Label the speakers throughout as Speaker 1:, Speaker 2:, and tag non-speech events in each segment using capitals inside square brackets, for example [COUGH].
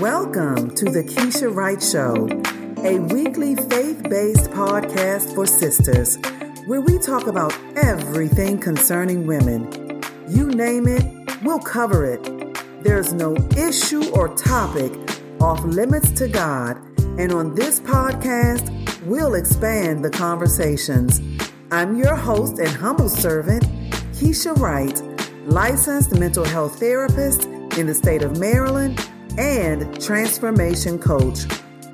Speaker 1: Welcome to the Kecia Wright Show, a weekly faith based podcast for sisters where we talk about everything concerning women. You name it, we'll cover it. There's no issue or topic off limits to God, and on this podcast, we'll expand the conversations. I'm your host and humble servant, Kecia Wright, licensed mental health therapist in the state of Maryland and transformation coach.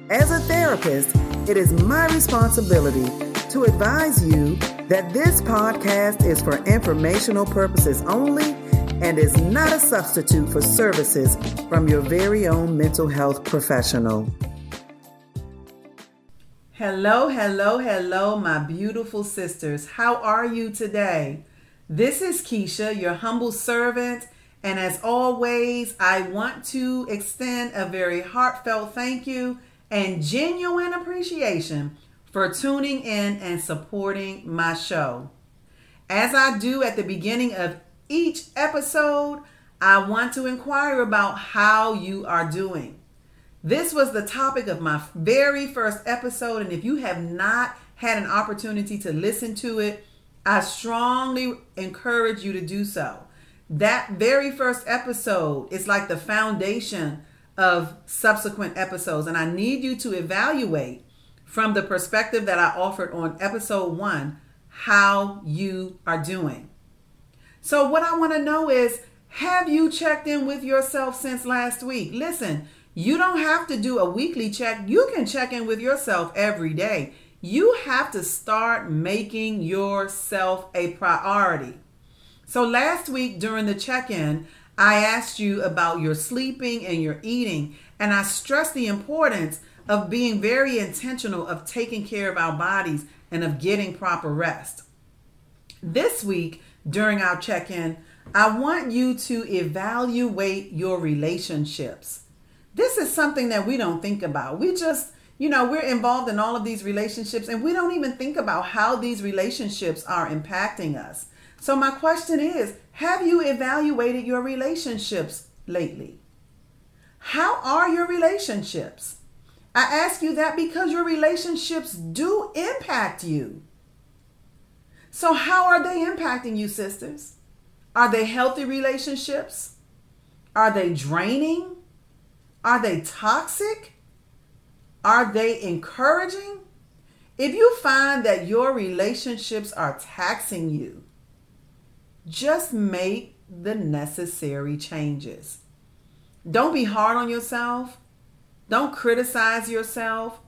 Speaker 1: As a therapist, it is my responsibility to advise you that this podcast is for informational purposes only and is not a substitute for services from your very own mental health professional. Hello, hello, hello, my beautiful sisters. How are you today? This is Kecia, your humble servant and as always, I want to extend a very heartfelt thank you and genuine appreciation for tuning in and supporting my show. As I do at the beginning of each episode, I want to inquire about how you are doing. This was the topic of my very first episode, and if you have not had an opportunity to listen to it, I strongly encourage you to do so that very first episode is like the foundation of subsequent episodes. And I need you to evaluate from the perspective that I offered on episode one how you are doing. So, what I want to know is have you checked in with yourself since last week? Listen, you don't have to do a weekly check, you can check in with yourself every day. You have to start making yourself a priority. So last week during the check in, I asked you about your sleeping and your eating, and I stressed the importance of being very intentional of taking care of our bodies and of getting proper rest. This week during our check in, I want you to evaluate your relationships. This is something that we don't think about. We just, you know, we're involved in all of these relationships and we don't even think about how these relationships are impacting us. So, my question is Have you evaluated your relationships lately? How are your relationships? I ask you that because your relationships do impact you. So, how are they impacting you, sisters? Are they healthy relationships? Are they draining? Are they toxic? Are they encouraging? If you find that your relationships are taxing you, just make the necessary changes. Don't be hard on yourself. Don't criticize yourself.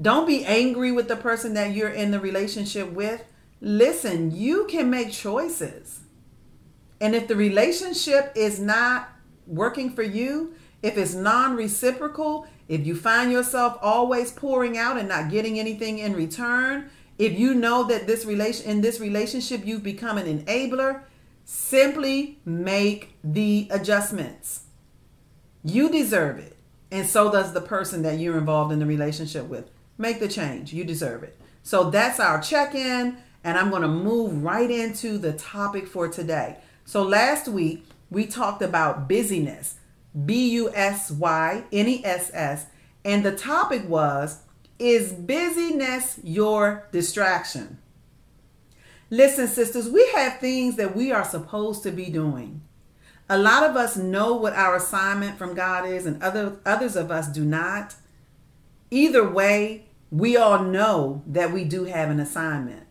Speaker 1: Don't be angry with the person that you're in the relationship with. Listen, you can make choices. And if the relationship is not working for you, if it's non reciprocal, if you find yourself always pouring out and not getting anything in return, if you know that this relation in this relationship you've become an enabler, Simply make the adjustments. You deserve it. And so does the person that you're involved in the relationship with. Make the change. You deserve it. So that's our check in. And I'm going to move right into the topic for today. So last week, we talked about busyness B U S Y N E S S. And the topic was Is busyness your distraction? Listen, sisters, we have things that we are supposed to be doing. A lot of us know what our assignment from God is, and other others of us do not. Either way, we all know that we do have an assignment.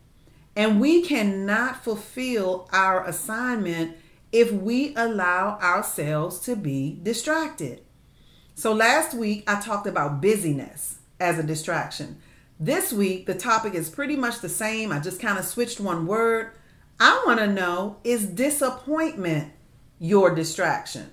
Speaker 1: And we cannot fulfill our assignment if we allow ourselves to be distracted. So last week I talked about busyness as a distraction. This week, the topic is pretty much the same. I just kind of switched one word. I want to know is disappointment your distraction?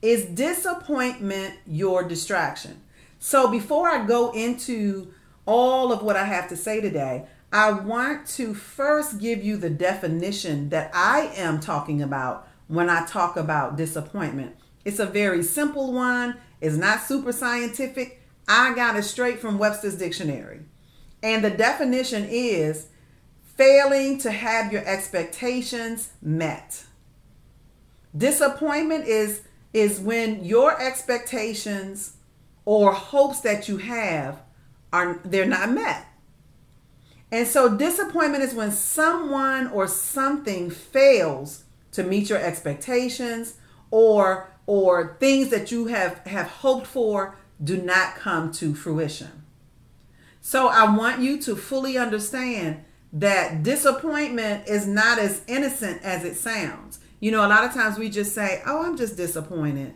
Speaker 1: Is disappointment your distraction? So, before I go into all of what I have to say today, I want to first give you the definition that I am talking about when I talk about disappointment. It's a very simple one, it's not super scientific. I got it straight from Webster's Dictionary. And the definition is failing to have your expectations met. Disappointment is is when your expectations or hopes that you have are they're not met. And so disappointment is when someone or something fails to meet your expectations or or things that you have have hoped for do not come to fruition. So I want you to fully understand that disappointment is not as innocent as it sounds. You know, a lot of times we just say, "Oh, I'm just disappointed."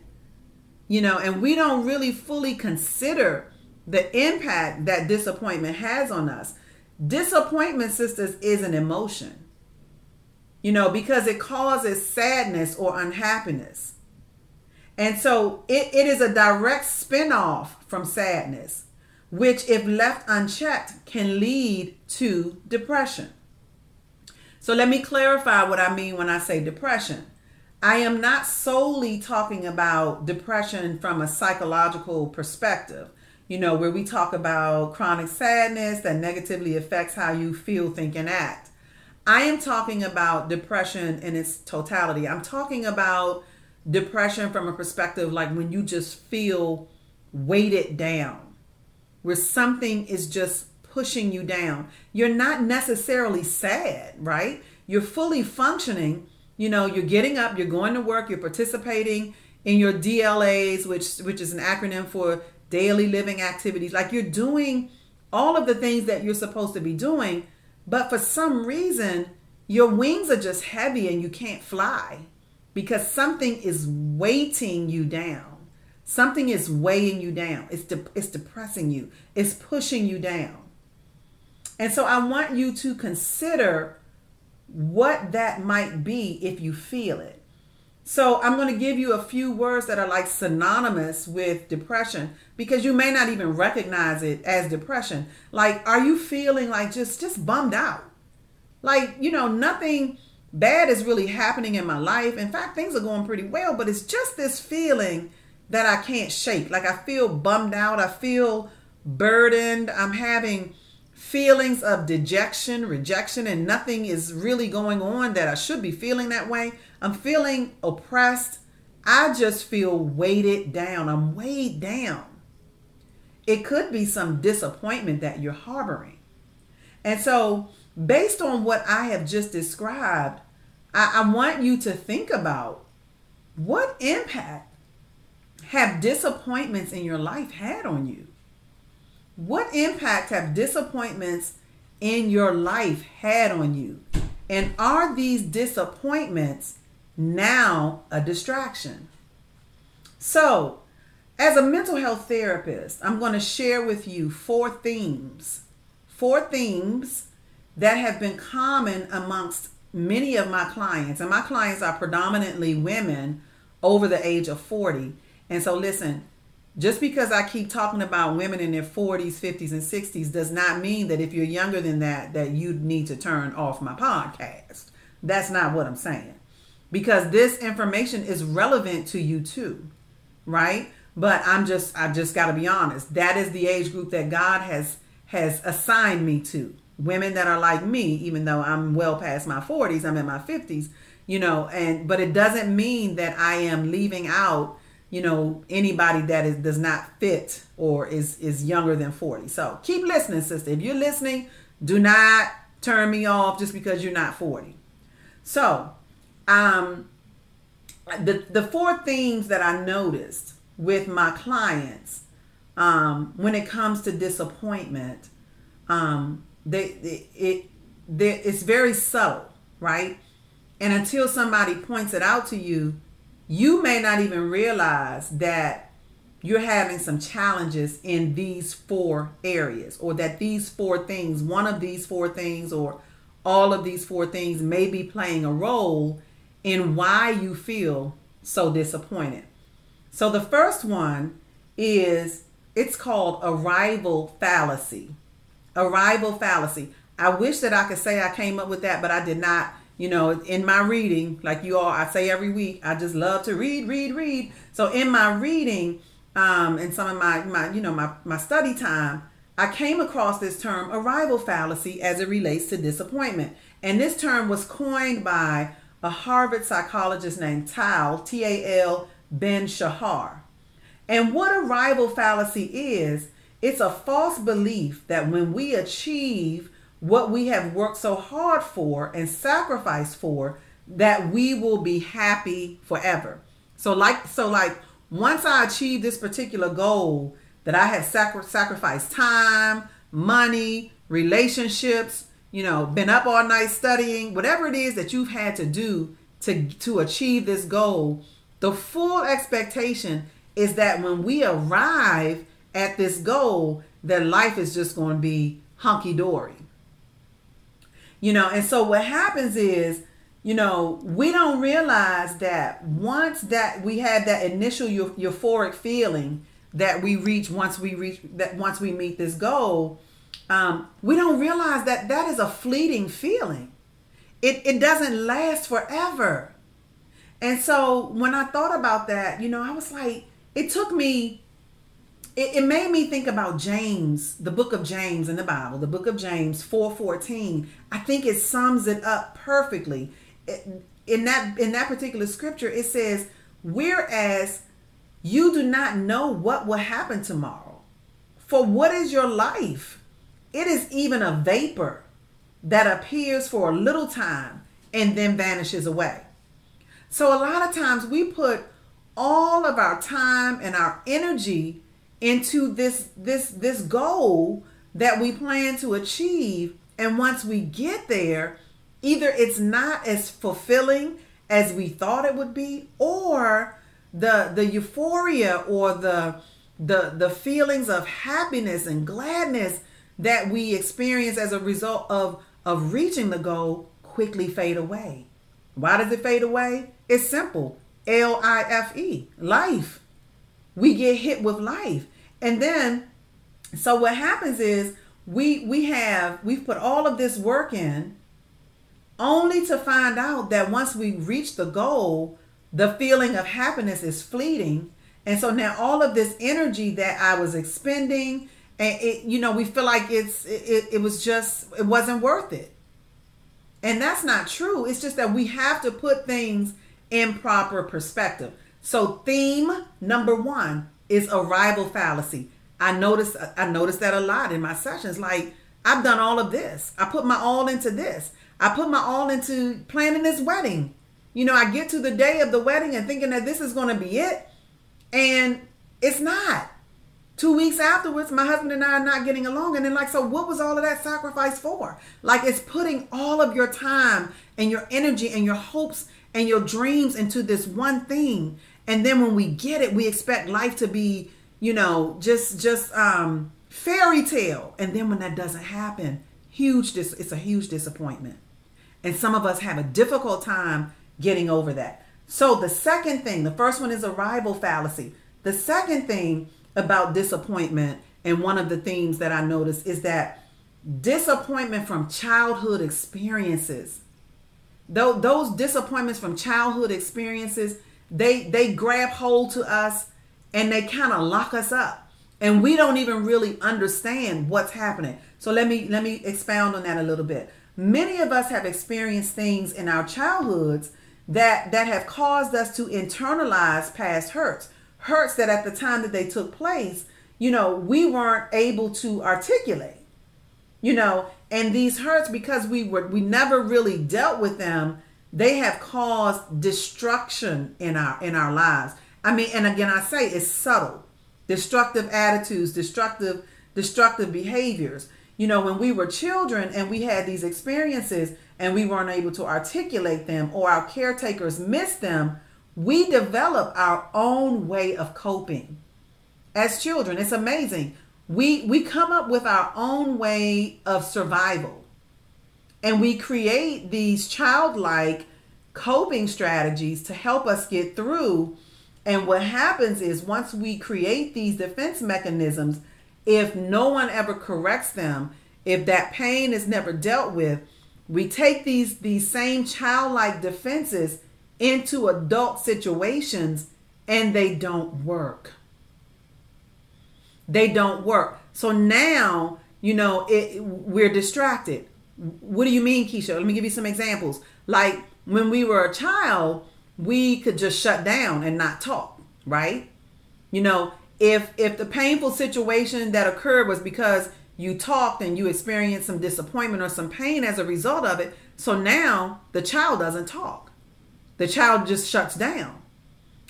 Speaker 1: You know, and we don't really fully consider the impact that disappointment has on us. Disappointment, sisters, is an emotion. You know, because it causes sadness or unhappiness. And so it, it is a direct spinoff from sadness, which, if left unchecked, can lead to depression. So let me clarify what I mean when I say depression. I am not solely talking about depression from a psychological perspective, you know, where we talk about chronic sadness that negatively affects how you feel, think, and act. I am talking about depression in its totality. I'm talking about depression from a perspective like when you just feel weighted down, where something is just pushing you down. You're not necessarily sad, right? You're fully functioning. You know, you're getting up, you're going to work, you're participating in your DLAs, which which is an acronym for daily living activities. Like you're doing all of the things that you're supposed to be doing, but for some reason, your wings are just heavy and you can't fly because something is weighting you down. Something is weighing you down. It's de- it's depressing you. It's pushing you down. And so I want you to consider what that might be if you feel it. So I'm going to give you a few words that are like synonymous with depression because you may not even recognize it as depression. Like are you feeling like just just bummed out? Like, you know, nothing bad is really happening in my life. In fact, things are going pretty well, but it's just this feeling that I can't shake. Like I feel bummed out, I feel burdened, I'm having feelings of dejection, rejection, and nothing is really going on that I should be feeling that way. I'm feeling oppressed. I just feel weighted down. I'm weighed down. It could be some disappointment that you're harboring. And so, based on what I have just described, I, I want you to think about what impact have disappointments in your life had on you? What impact have disappointments in your life had on you? And are these disappointments now a distraction? So, as a mental health therapist, I'm going to share with you four themes. Four themes that have been common amongst many of my clients, and my clients are predominantly women over the age of 40. And so, listen, just because I keep talking about women in their 40s, 50s, and 60s does not mean that if you're younger than that, that you need to turn off my podcast. That's not what I'm saying. Because this information is relevant to you too, right? But I'm just I've just got to be honest. That is the age group that God has has assigned me to women that are like me even though i'm well past my 40s i'm in my 50s you know and but it doesn't mean that i am leaving out you know anybody that is does not fit or is is younger than 40 so keep listening sister. If you're listening do not turn me off just because you're not 40 so um the the four things that i noticed with my clients um when it comes to disappointment um they, it they, it's very subtle, right? And until somebody points it out to you, you may not even realize that you're having some challenges in these four areas or that these four things, one of these four things or all of these four things may be playing a role in why you feel so disappointed. So the first one is it's called arrival fallacy arrival fallacy. I wish that I could say I came up with that, but I did not. You know, in my reading, like you all, I say every week, I just love to read, read, read. So in my reading, um, and some of my, my, you know, my, my study time, I came across this term arrival fallacy as it relates to disappointment. And this term was coined by a Harvard psychologist named Tal, T A L Ben Shahar. And what arrival fallacy is, it's a false belief that when we achieve what we have worked so hard for and sacrificed for, that we will be happy forever. So like so like once I achieve this particular goal that I have sacri- sacrificed time, money, relationships, you know, been up all night studying, whatever it is that you've had to do to to achieve this goal, the full expectation is that when we arrive at this goal, that life is just going to be hunky dory. You know, and so what happens is, you know, we don't realize that once that we had that initial euphoric feeling that we reach once we reach that once we meet this goal, um, we don't realize that that is a fleeting feeling. It it doesn't last forever. And so when I thought about that, you know, I was like, it took me it, it, made me think about James, the book of James in the Bible, the book of James 4:14. I think it sums it up perfectly. in that in that particular scripture, it says, "Whereas you do not know what will happen tomorrow, for what is your life? It is even a vapor that appears for a little time and then vanishes away." So a lot of times we put all of our time and our energy into this this this goal that we plan to achieve. And once we get there either it's not as fulfilling as we thought it would be or the the euphoria or the the the feelings of happiness and gladness that we experience as a result of of reaching the goal quickly fade away. Why does it fade away? It's simple. L-i-f-e life. We get hit with life. And then so what happens is we we have we've put all of this work in only to find out that once we reach the goal, the feeling of happiness is fleeting. And so now all of this energy that I was expending and it you know we feel like it's it, it was just it wasn't worth it. And that's not true. It's just that we have to put things in proper perspective. So theme number one is arrival fallacy. I notice I notice that a lot in my sessions. Like I've done all of this. I put my all into this. I put my all into planning this wedding. You know, I get to the day of the wedding and thinking that this is going to be it, and it's not. Two weeks afterwards, my husband and I are not getting along. And then, like, so what was all of that sacrifice for? Like, it's putting all of your time and your energy and your hopes and your dreams into this one thing and then when we get it we expect life to be you know just just um fairy tale. And then when that doesn't happen huge dis- it's a huge disappointment. And some of us have a difficult time getting over that. So the second thing the first one is arrival fallacy. The second thing about disappointment and one of the themes that i noticed is that disappointment from childhood experiences. Those disappointments from childhood experiences they they grab hold to us and they kind of lock us up. And we don't even really understand what's happening. So let me let me expound on that a little bit. Many of us have experienced things in our childhoods that that have caused us to internalize past hurts. Hurts that at the time that they took place you know we weren't able to articulate you know and these hurts because we were we never really dealt with them they have caused destruction in our in our lives. I mean and again i say it's subtle. Destructive attitudes destructive destructive behaviors. You know when we were children and we had these experiences and we weren't able to articulate them or our caretakers missed them we develop our own way of coping. As children it's amazing. We we come up with our own way of survival and we create these childlike coping strategies to help us get through. And what happens is once we create these defense mechanisms, if no one ever corrects them, if that pain is never dealt with, we take these these same childlike defenses into adult situations and they don't work. They don't work. So now, you know, it, we're distracted. What do you mean, Kecia? Let me give you some examples. Like when we were a child, we could just shut down and not talk, right? You know, if if the painful situation that occurred was because you talked and you experienced some disappointment or some pain as a result of it, so now the child doesn't talk. The child just shuts down.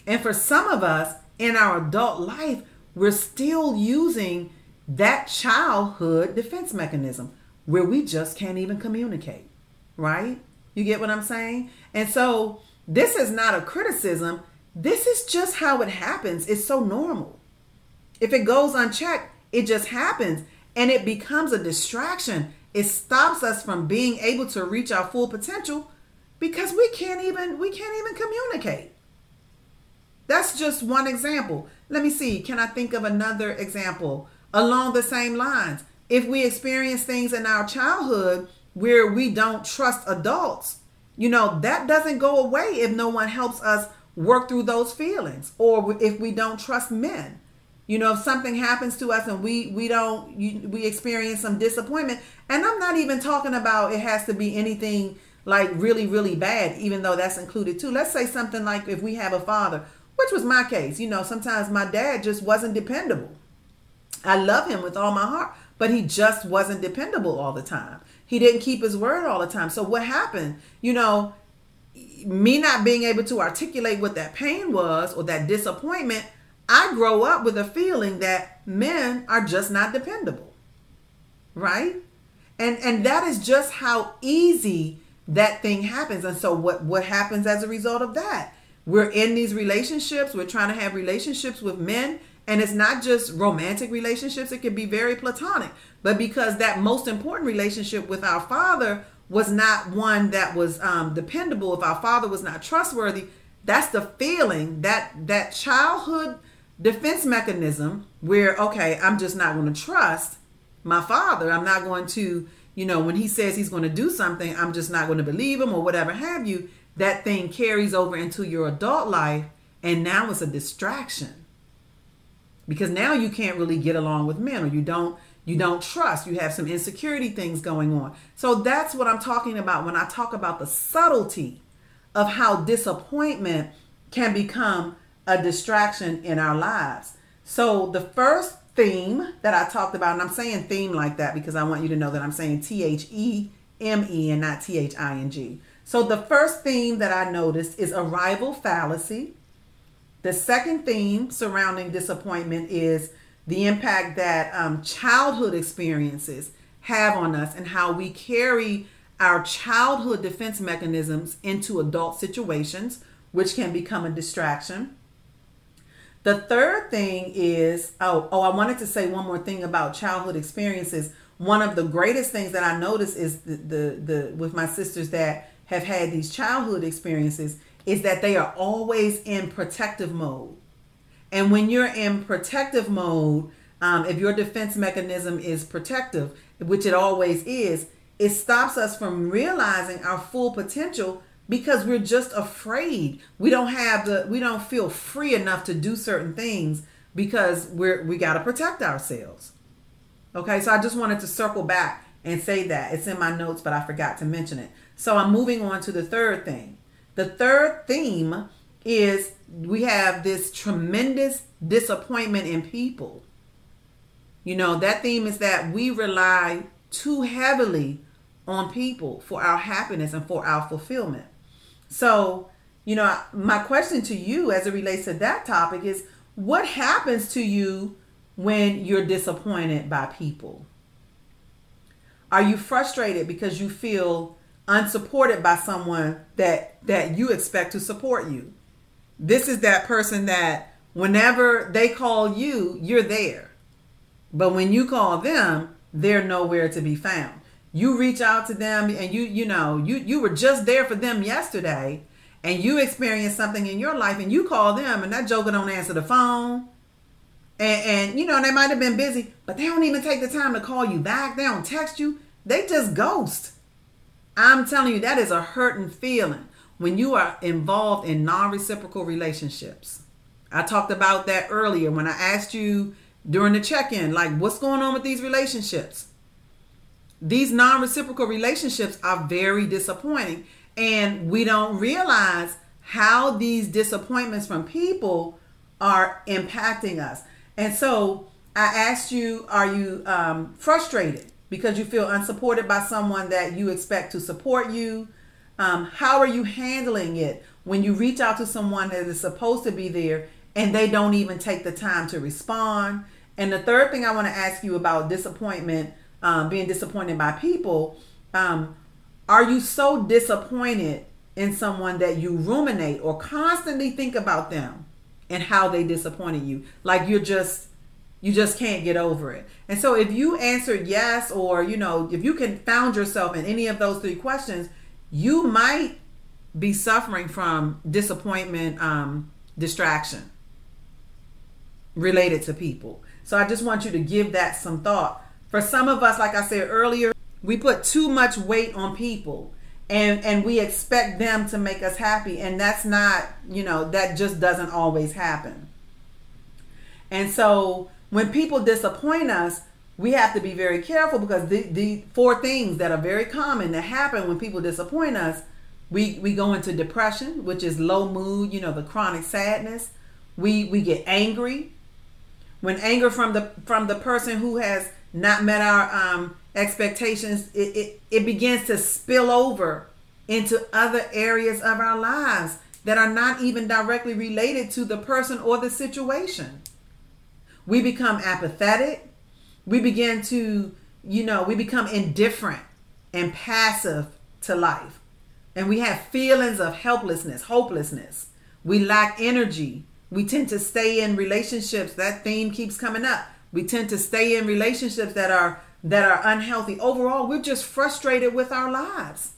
Speaker 1: And for some of us in our adult life, we're still using that childhood defense mechanism where we just can't even communicate, right? You get what I'm saying? And so this is not a criticism. This is just how it happens. It's so normal. If it goes unchecked, it just happens and it becomes a distraction. It stops us from being able to reach our full potential because we can't even we can't even communicate. That's just one example. Let me see. Can I think of another example along the same lines? If we experience things in our childhood where we don't trust adults, you know, that doesn't go away if no one helps us work through those feelings or if we don't trust men. You know, if something happens to us and we we don't you, we experience some disappointment, and I'm not even talking about it has to be anything like really really bad, even though that's included too. Let's say something like if we have a father which was my case. You know, sometimes my dad just wasn't dependable. I love him with all my heart, but he just wasn't dependable all the time. He didn't keep his word all the time. So what happened? You know, me not being able to articulate what that pain was or that disappointment, I grow up with a feeling that men are just not dependable. Right? And and that is just how easy that thing happens. And so what what happens as a result of that? we're in these relationships we're trying to have relationships with men and it's not just romantic relationships it can be very platonic. But because that most important relationship with our father was not one that was um, dependable if our father was not trustworthy that's the feeling that that childhood defense mechanism where okay i'm just not going to trust my father. I'm not going to you know when he says he's going to do something i'm just not going to believe him or whatever have you. That thing carries over into your adult life and now it's a distraction because now you can't really get along with men or you don't you don't trust you have some insecurity things going on. So that's what i'm talking about when i talk about the subtlety of how disappointment can become a distraction in our lives. So the first theme that i talked about and i'm saying theme like that because i want you to know that i'm saying t-h-e-m-e and not t-h-i-n-g so the first theme that I noticed is arrival fallacy. The second theme surrounding disappointment is the impact that um, childhood experiences have on us and how we carry our childhood defense mechanisms into adult situations, which can become a distraction. The third thing is oh, oh, I wanted to say one more thing about childhood experiences. One of the greatest things that I notice is the the, the with my sisters that have had these childhood experiences is that they are always in protective mode. And when you're in protective mode, um, if your defense mechanism is protective, which it always is, it stops us from realizing our full potential because we're just afraid. We don't have the we don't feel free enough to do certain things because we're we got to protect ourselves. Okay? So I just wanted to circle back and say that. It's in my notes but I forgot to mention it. So I'm moving on to the third thing. The third theme is we have this tremendous disappointment in people. You know, that theme is that we rely too heavily on people for our happiness and for our fulfillment. So, you know, my question to you as it relates to that topic is what happens to you when you're disappointed by people? Are you frustrated because you feel unsupported by someone that that you expect to support you. This is that person that whenever they call you, you're there. But when you call them, they're nowhere to be found. You reach out to them and you you know, you you were just there for them yesterday and you experienced something in your life and you call them and that joker don't answer the phone. And, and you know, they might have been busy, but they don't even take the time to call you back. They don't text you. They just ghost. I'm telling you, that is a hurting feeling when you are involved in non reciprocal relationships. I talked about that earlier when I asked you during the check in, like, what's going on with these relationships? These non reciprocal relationships are very disappointing, and we don't realize how these disappointments from people are impacting us. And so I asked you, are you um, frustrated because you feel unsupported by someone that you expect to support you? Um, how are you handling it when you reach out to someone that is supposed to be there and they don't even take the time to respond? And the third thing I want to ask you about disappointment, um, being disappointed by people, um, are you so disappointed in someone that you ruminate or constantly think about them and how they disappointed you? Like you're just you just can't get over it. And so if you answered yes or you know, if you can found yourself in any of those three questions, you might be suffering from disappointment um distraction related to people. So I just want you to give that some thought. For some of us, like I said earlier, we put too much weight on people and and we expect them to make us happy and that's not, you know, that just doesn't always happen. And so when people disappoint us, we have to be very careful because the, the four things that are very common that happen when people disappoint us, we, we go into depression, which is low mood, you know, the chronic sadness. We we get angry. When anger from the from the person who has not met our um, expectations, it, it, it begins to spill over into other areas of our lives that are not even directly related to the person or the situation. We become apathetic. We begin to, you know, we become indifferent and passive to life. And we have feelings of helplessness, hopelessness. We lack energy. We tend to stay in relationships. That theme keeps coming up. We tend to stay in relationships that are that are unhealthy. Overall, we're just frustrated with our lives.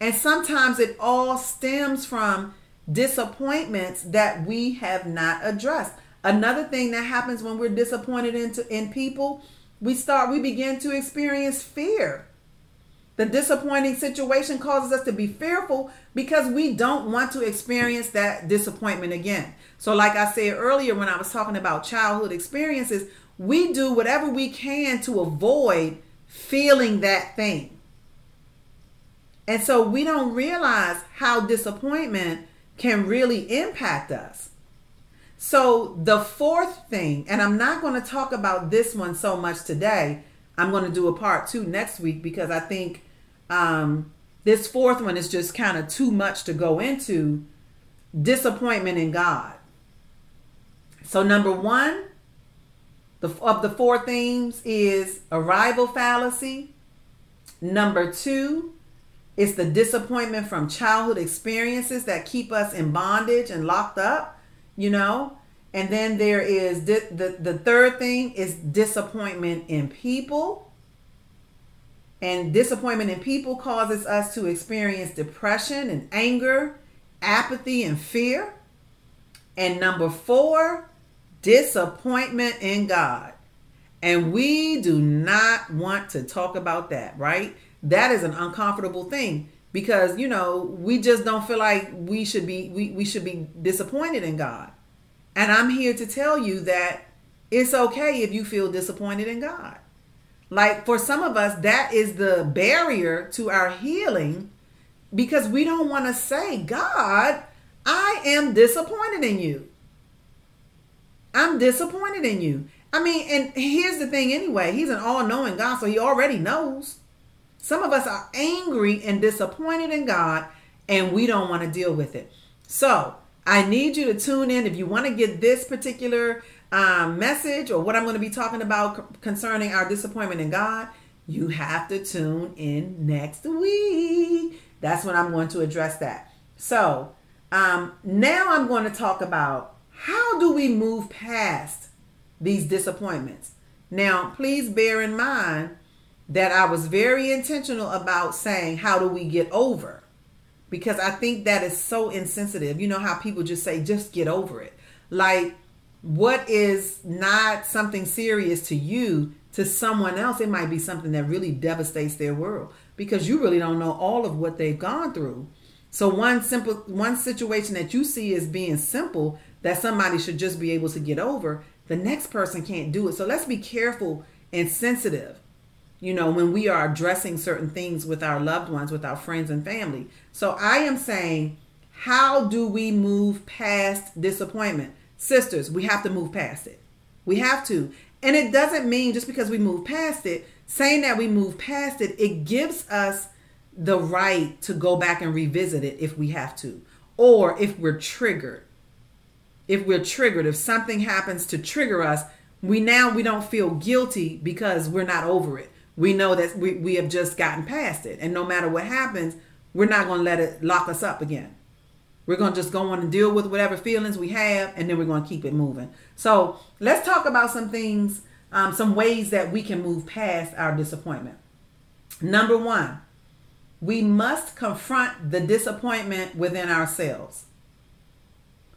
Speaker 1: And sometimes it all stems from disappointments that we have not addressed. Another thing that happens when we're disappointed in, in people, we start, we begin to experience fear. The disappointing situation causes us to be fearful because we don't want to experience that disappointment again. So, like I said earlier when I was talking about childhood experiences, we do whatever we can to avoid feeling that thing. And so we don't realize how disappointment can really impact us. So, the fourth thing, and I'm not going to talk about this one so much today. I'm going to do a part two next week because I think um, this fourth one is just kind of too much to go into disappointment in God. So, number one the, of the four themes is arrival fallacy. Number two is the disappointment from childhood experiences that keep us in bondage and locked up you know? And then there is di- the the third thing is disappointment in people. And disappointment in people causes us to experience depression and anger apathy and fear. And number 4 disappointment in God. And we do not want to talk about that right? That is an uncomfortable thing because you know we just don't feel like we should be we, we should be disappointed in god. And i'm here to tell you that it's okay if you feel disappointed in god. Like for some of us that is the barrier to our healing because we don't want to say god i am disappointed in you. I'm disappointed in you. I mean and here's the thing anyway he's an all-knowing god so he already knows some of us are angry and disappointed in God, and we don't want to deal with it. So I need you to tune in if you want to get this particular um, message or what I'm going to be talking about concerning our disappointment in God. You have to tune in next week. That's when I'm going to address that. So um, now I'm going to talk about how do we move past these disappointments. Now, please bear in mind that I was very intentional about saying, How do we get over? Because I think that is so insensitive. You know how people just say, Just get over it. Like, what is not something serious to you, to someone else, it might be something that really devastates their world because you really don't know all of what they've gone through. So one simple one situation that you see as being simple that somebody should just be able to get over, the next person can't do it. So let's be careful and sensitive you know, when we are addressing certain things with our loved ones, with our friends and family. So I am saying, how do we move past disappointment? sisters, we have to move past it. We have to. And it doesn't mean just because we move past it, saying that we move past it, it gives us the right to go back and revisit it if we have to, or if we're triggered. If we're triggered, if something happens to trigger us, we now we don't feel guilty because we're not over it. We know that we, we have just gotten past it. And no matter what happens, we're not going to let it lock us up again. We're going to just go on and deal with whatever feelings we have, and then we're going to keep it moving. So let's talk about some things, um, some ways that we can move past our disappointment. Number one, we must confront the disappointment within ourselves.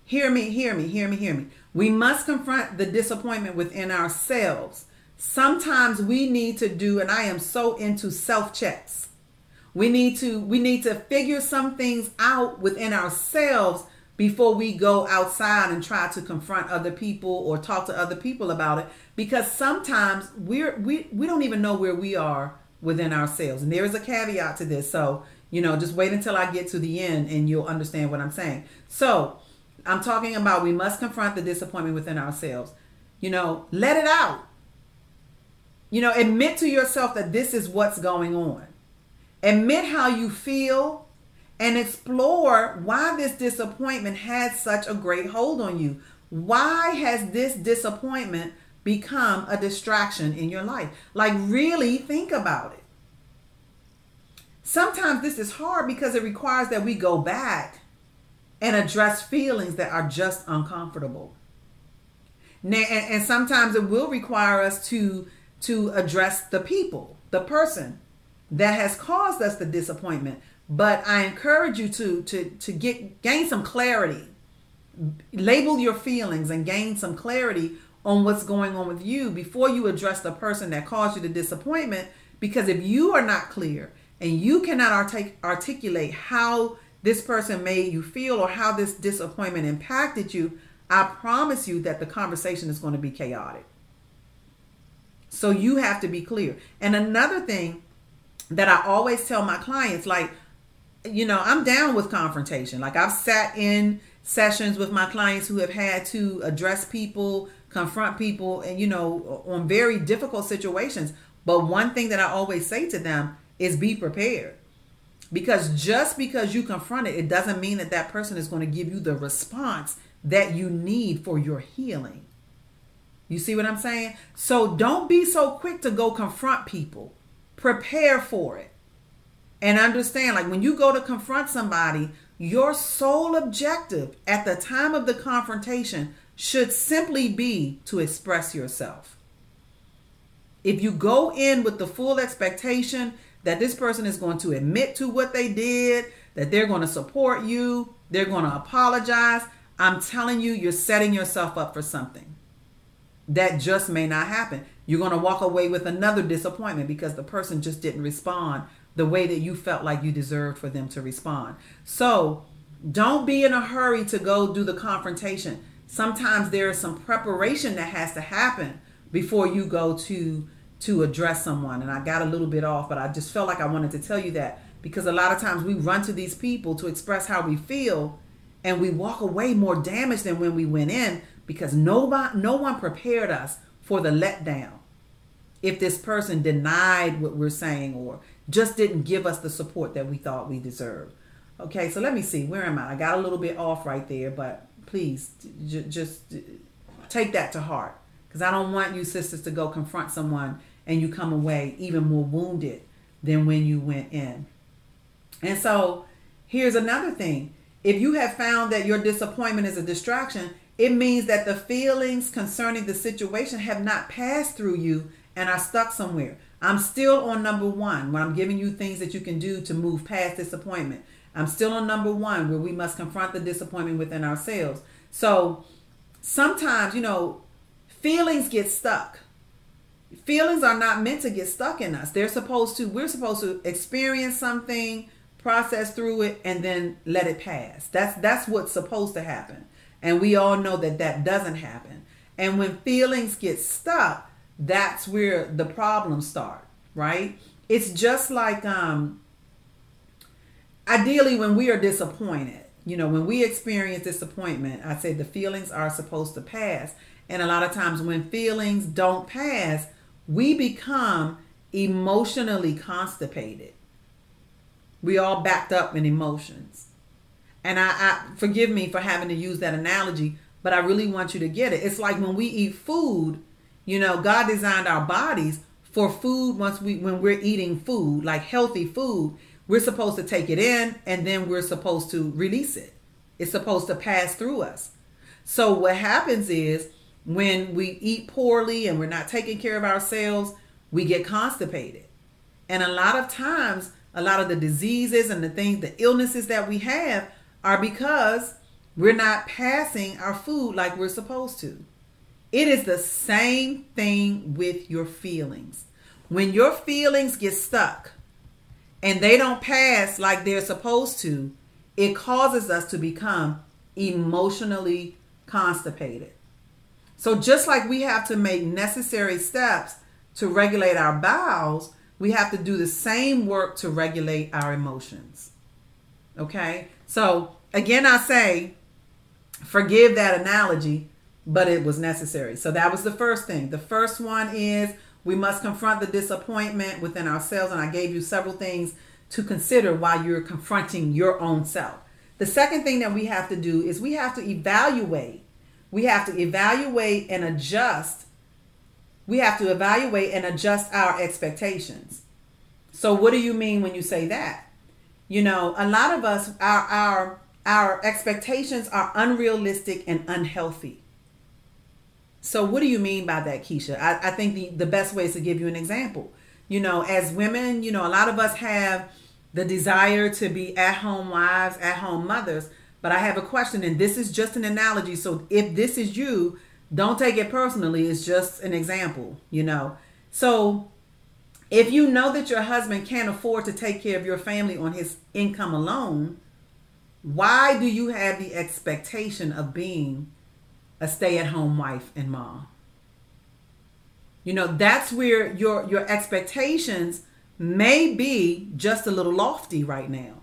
Speaker 1: Hear me, hear me, hear me, hear me. We must confront the disappointment within ourselves. Sometimes we need to do, and I am so into self checks. We need to we need to figure some things out within ourselves before we go outside and try to confront other people or talk to other people about it because sometimes we're we we don't even know where we are within ourselves. And there is a caveat to this. So, you know, just wait until I get to the end and you'll understand what I'm saying. So, I'm talking about we must confront the disappointment within ourselves. You know, let it out. You know, admit to yourself that this is what's going on. Admit how you feel and explore why this disappointment had such a great hold on you. Why has this disappointment become a distraction in your life? Like, really think about it. Sometimes this is hard because it requires that we go back and address feelings that are just uncomfortable. Now, and, and sometimes it will require us to to address the people, the person that has caused us the disappointment. But I encourage you to to to get gain some clarity. Label your feelings and gain some clarity on what's going on with you before you address the person that caused you the disappointment because if you are not clear and you cannot artic- articulate how this person made you feel or how this disappointment impacted you, I promise you that the conversation is going to be chaotic. So you have to be clear. And another thing that I always tell my clients like you know, I'm down with confrontation. Like I've sat in sessions with my clients who have had to address people, confront people and you know, on very difficult situations. But one thing that I always say to them is be prepared. Because just because you confront it, it doesn't mean that that person is going to give you the response that you need for your healing. You see what I'm saying? So don't be so quick to go confront people. Prepare for it. And understand like when you go to confront somebody, your sole objective at the time of the confrontation should simply be to express yourself. If you go in with the full expectation that this person is going to admit to what they did, that they're going to support you, they're going to apologize, I'm telling you, you're setting yourself up for something that just may not happen. You're going to walk away with another disappointment because the person just didn't respond the way that you felt like you deserved for them to respond. So don't be in a hurry to go do the confrontation. Sometimes there is some preparation that has to happen before you go to to address someone. And I got a little bit off, but I just felt like I wanted to tell you that because a lot of times we run to these people to express how we feel and we walk away more damaged than when we went in because nobody no one prepared us for the letdown. If this person denied what we're saying or just didn't give us the support that we thought we deserved. Okay so let me see where am i? I got a little bit off right there but please j- just take that to heart. Because i don't want you sisters to go confront someone and you come away even more wounded than when you went in. And so here's another thing. If you have found that your disappointment is a distraction it means that the feelings concerning the situation have not passed through you and are stuck somewhere. I'm still on number one when I'm giving you things that you can do to move past disappointment. I'm still on number one where we must confront the disappointment within ourselves. So sometimes, you know, feelings get stuck. Feelings are not meant to get stuck in us. They're supposed to, we're supposed to experience something, process through it, and then let it pass. That's that's what's supposed to happen. And we all know that that doesn't happen. And when feelings get stuck, that's where the problems start, right? It's just like um ideally when we are disappointed, you know, when we experience disappointment, I say the feelings are supposed to pass. And a lot of times when feelings don't pass, we become emotionally constipated. We all backed up in emotions. And I, I forgive me for having to use that analogy, but I really want you to get it. It's like when we eat food, you know, God designed our bodies for food once we when we're eating food, like healthy food, we're supposed to take it in and then we're supposed to release it. It's supposed to pass through us. So what happens is when we eat poorly and we're not taking care of ourselves, we get constipated. And a lot of times, a lot of the diseases and the things, the illnesses that we have are because we're not passing our food like we're supposed to. It is the same thing with your feelings. When your feelings get stuck and they don't pass like they're supposed to, it causes us to become emotionally constipated. So, just like we have to make necessary steps to regulate our bowels, we have to do the same work to regulate our emotions. Okay? So, again, I say, forgive that analogy, but it was necessary. So, that was the first thing. The first one is we must confront the disappointment within ourselves. And I gave you several things to consider while you're confronting your own self. The second thing that we have to do is we have to evaluate. We have to evaluate and adjust. We have to evaluate and adjust our expectations. So what do you mean when you say that? You know, a lot of us our our our expectations are unrealistic and unhealthy. So what do you mean by that, Kecia? I, I think the, the best way is to give you an example. You know, as women, you know, a lot of us have the desire to be at home wives, at home mothers. But I have a question, and this is just an analogy. So if this is you, don't take it personally. It's just an example, you know. So if you know that your husband can't afford to take care of your family on his income alone, why do you have the expectation of being a stay-at-home wife and mom? You know, that's where your your expectations may be just a little lofty right now.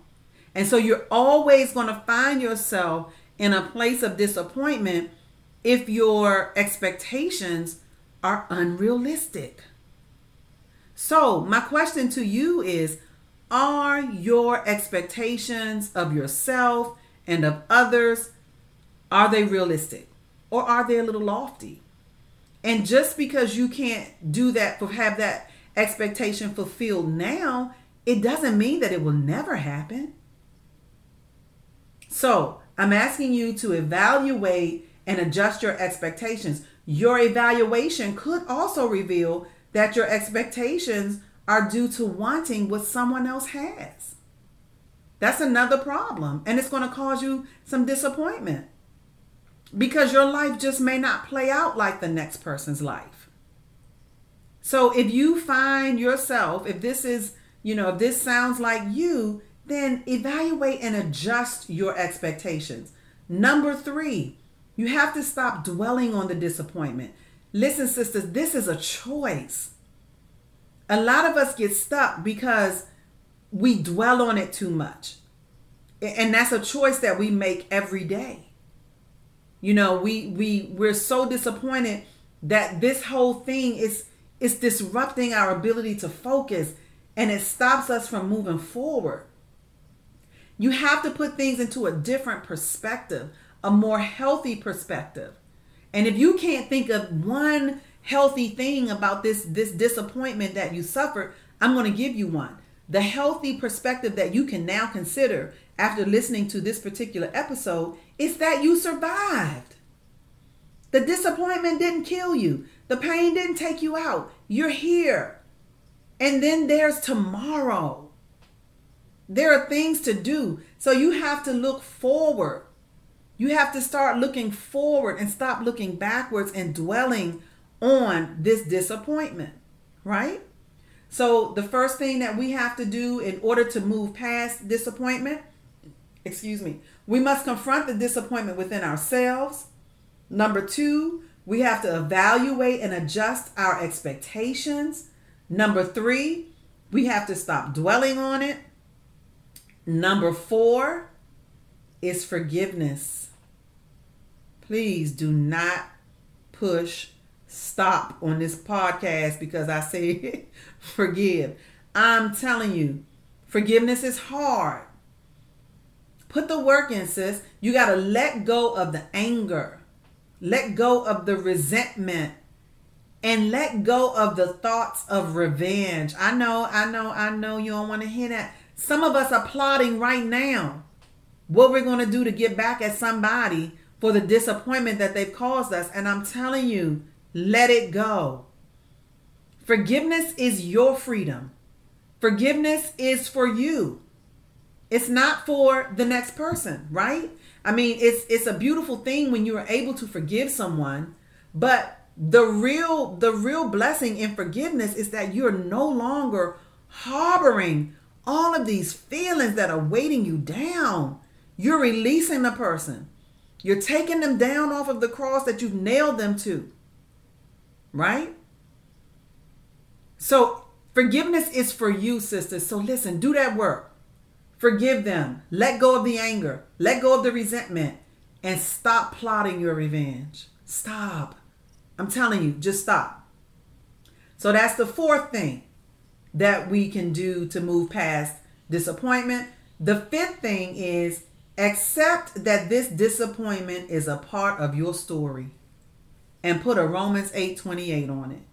Speaker 1: And so you're always going to find yourself in a place of disappointment if your expectations are unrealistic. So, my question to you is Are your expectations of yourself and of others are they realistic or are they a little lofty? And just because you can't do that for have that expectation fulfilled now, it doesn't mean that it will never happen. So, I'm asking you to evaluate and adjust your expectations. Your evaluation could also reveal that your expectations are due to wanting what someone else has. That's another problem, and it's going to cause you some disappointment because your life just may not play out like the next person's life. So if you find yourself, if this is, you know, if this sounds like you, then evaluate and adjust your expectations. Number three, you have to stop dwelling on the disappointment. Listen, sisters, this is a choice. A lot of us get stuck because we dwell on it too much. And that's a choice that we make every day. You know, we we we're so disappointed that this whole thing is it's disrupting our ability to focus and it stops us from moving forward. You have to put things into a different perspective, a more healthy perspective. And if you can't think of one healthy thing about this this disappointment that you suffered, I'm going to give you one. The healthy perspective that you can now consider after listening to this particular episode is that you survived. The disappointment didn't kill you. The pain didn't take you out. You're here. And then there's tomorrow. There are things to do. So you have to look forward. You have to start looking forward and stop looking backwards and dwelling on this disappointment, right? So the first thing that we have to do in order to move past disappointment, excuse me, we must confront the disappointment within ourselves. Number two, we have to evaluate and adjust our expectations. Number three, we have to stop dwelling on it. Number four is forgiveness. Please do not push stop on this podcast because I say [LAUGHS] forgive. I'm telling you, forgiveness is hard. Put the work in, sis. You got to let go of the anger, let go of the resentment, and let go of the thoughts of revenge. I know, I know, I know you don't want to hear that. Some of us are plotting right now what we're going to do to get back at somebody for the disappointment that they've caused us. And I'm telling you, let it go. Forgiveness is your freedom. Forgiveness is for you. It's not for the next person, right? I mean, it's it's a beautiful thing when you are able to forgive someone, but the real the real blessing in forgiveness is that you're no longer harboring all of these feelings that are weighting you down. You're releasing the person. You're taking them down off of the cross that you've nailed them to. Right? So, forgiveness is for you, sisters. So, listen, do that work. Forgive them. Let go of the anger. Let go of the resentment. And stop plotting your revenge. Stop. I'm telling you, just stop. So, that's the fourth thing that we can do to move past disappointment. The fifth thing is accept that this disappointment is a part of your story and put a Romans 8:28 on it.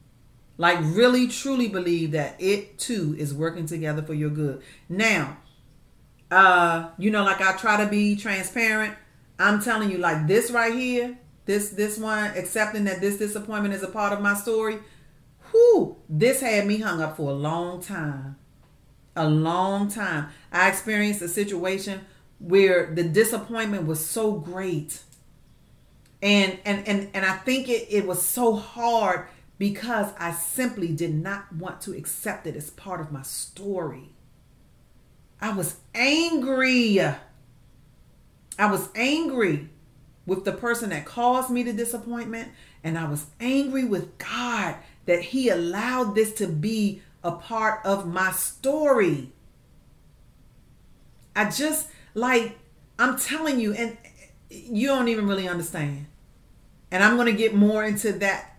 Speaker 1: Like really truly believe that it too is working together for your good. Now, uh, you know, like I try to be transparent. I'm telling you, like this right here, this this one, accepting that this disappointment is a part of my story. Whoo, this had me hung up for a long time. A long time. I experienced a situation where the disappointment was so great and and and and I think it, it was so hard because I simply did not want to accept it as part of my story. I was angry. I was angry with the person that caused me the disappointment, and I was angry with God that He allowed this to be a part of my story. I just like, I'm telling you, and you don't even really understand. And I'm going to get more into that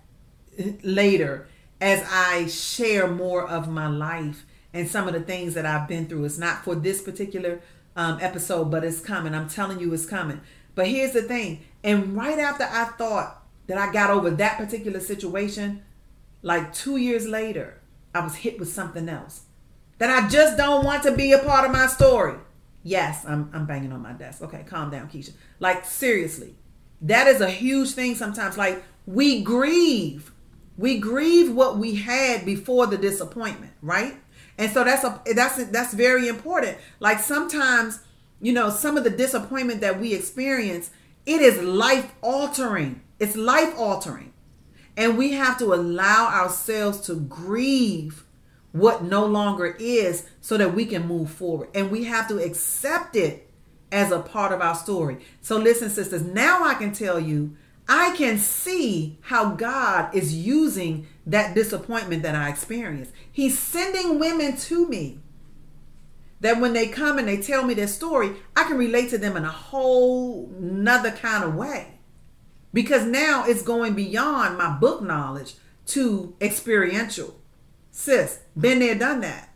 Speaker 1: later as I share more of my life and some of the things that I've been through. It's not for this particular um, episode, but it's coming. I'm telling you, it's coming. But here's the thing. And right after I thought that I got over that particular situation, like two years later, I was hit with something else that I just don't want to be a part of my story. Yes, I'm, I'm banging on my desk. Okay, calm down, Kecia. Like, seriously, that is a huge thing sometimes. Like we grieve. We grieve what we had before the disappointment, right? And so that's a that's that's very important. Like sometimes, you know, some of the disappointment that we experience, it is life altering. It's life altering. And we have to allow ourselves to grieve what no longer is so that we can move forward. And we have to accept it as a part of our story. So, listen, sisters, now I can tell you, I can see how God is using that disappointment that I experienced. He's sending women to me that when they come and they tell me their story, I can relate to them in a whole nother kind of way. Because now it's going beyond my book knowledge to experiential. Sis, been there, done that.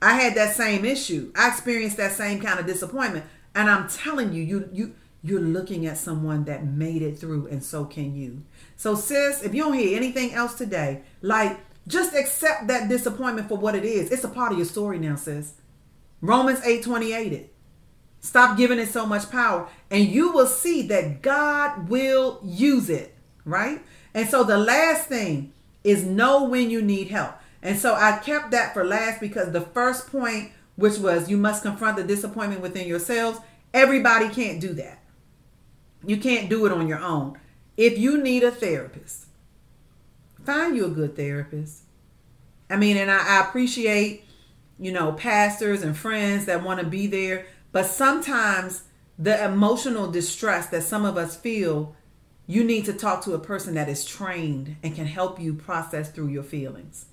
Speaker 1: I had that same issue. I experienced that same kind of disappointment. And I'm telling you, you you you're looking at someone that made it through, and so can you. So, sis, if you don't hear anything else today, like just accept that disappointment for what it is. It's a part of your story now, sis. Romans 8 28 it. Stop giving it so much power, and you will see that God will use it, right? And so the last thing is know when you need help. And so I kept that for last because the first point, which was you must confront the disappointment within yourselves, Everybody can't do that. You can't do it on your own. If you need a therapist, find you a good therapist. I mean, and I, I appreciate, you know, pastors and friends that want to be there, but sometimes the emotional distress that some of us feel, you need to talk to a person that is trained and can help you process through your feelings.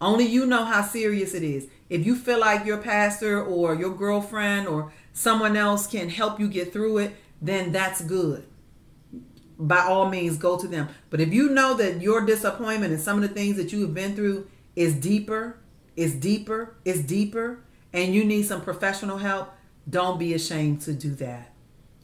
Speaker 1: Only you know how serious it is. If you feel like your pastor or your girlfriend or someone else can help you get through it, then that's good. By all means, go to them. But if you know that your disappointment and some of the things that you have been through is deeper, is deeper, is deeper, and you need some professional help, don't be ashamed to do that.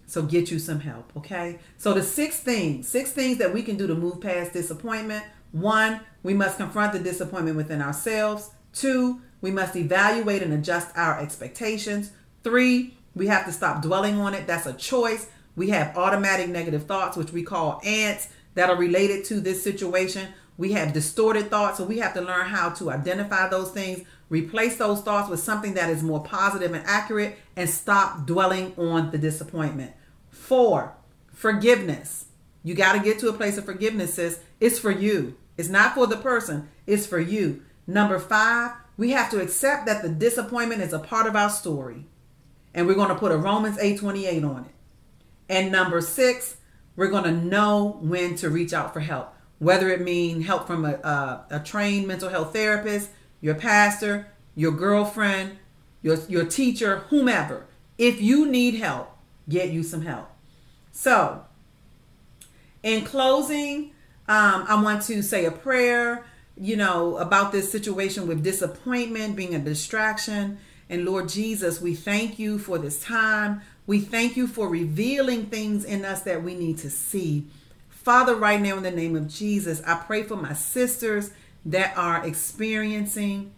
Speaker 1: So get you some help, okay? So the six things, six things that we can do to move past disappointment. One, we must confront the disappointment within ourselves. Two, we must evaluate and adjust our expectations. Three, we have to stop dwelling on it. That's a choice. We have automatic negative thoughts, which we call ants, that are related to this situation. We have distorted thoughts, so we have to learn how to identify those things, replace those thoughts with something that is more positive and accurate, and stop dwelling on the disappointment. Four, forgiveness. You got to get to a place of forgiveness, sis. It's for you. It's not for the person, it's for you. Number five, we have to accept that the disappointment is a part of our story. And we're going to put a Romans 8:28 on it. And number six, we're going to know when to reach out for help, whether it mean help from a, a, a trained mental health therapist, your pastor, your girlfriend, your, your teacher, whomever. If you need help, get you some help. So, in closing, um, I want to say a prayer, you know, about this situation with disappointment being a distraction. And Lord Jesus, we thank you for this time. We thank you for revealing things in us that we need to see. Father, right now, in the name of Jesus, I pray for my sisters that are experiencing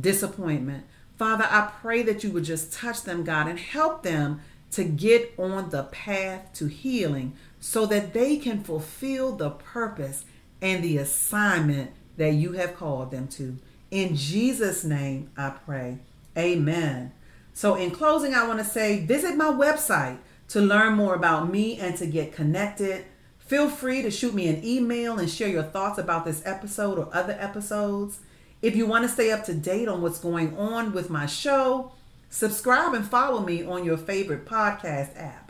Speaker 1: disappointment. Father, I pray that you would just touch them, God, and help them to get on the path to healing so that they can fulfill the purpose and the assignment that you have called them to. In Jesus' name, I pray. Amen. So, in closing, I want to say visit my website to learn more about me and to get connected. Feel free to shoot me an email and share your thoughts about this episode or other episodes. If you want to stay up to date on what's going on with my show, subscribe and follow me on your favorite podcast app.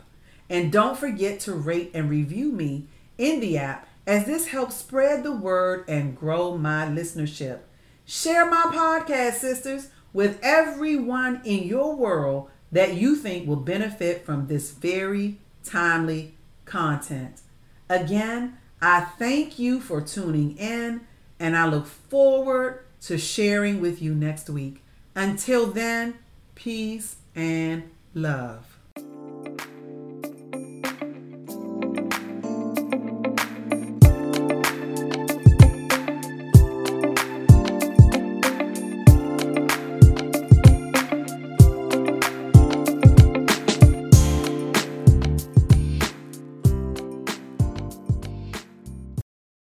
Speaker 1: And don't forget to rate and review me in the app as this helps spread the word and grow my listenership. Share my podcast, sisters with everyone in your world that you think will benefit from this very timely content. Again, I thank you for tuning in and I look forward to sharing with you next week. Until then, peace and love.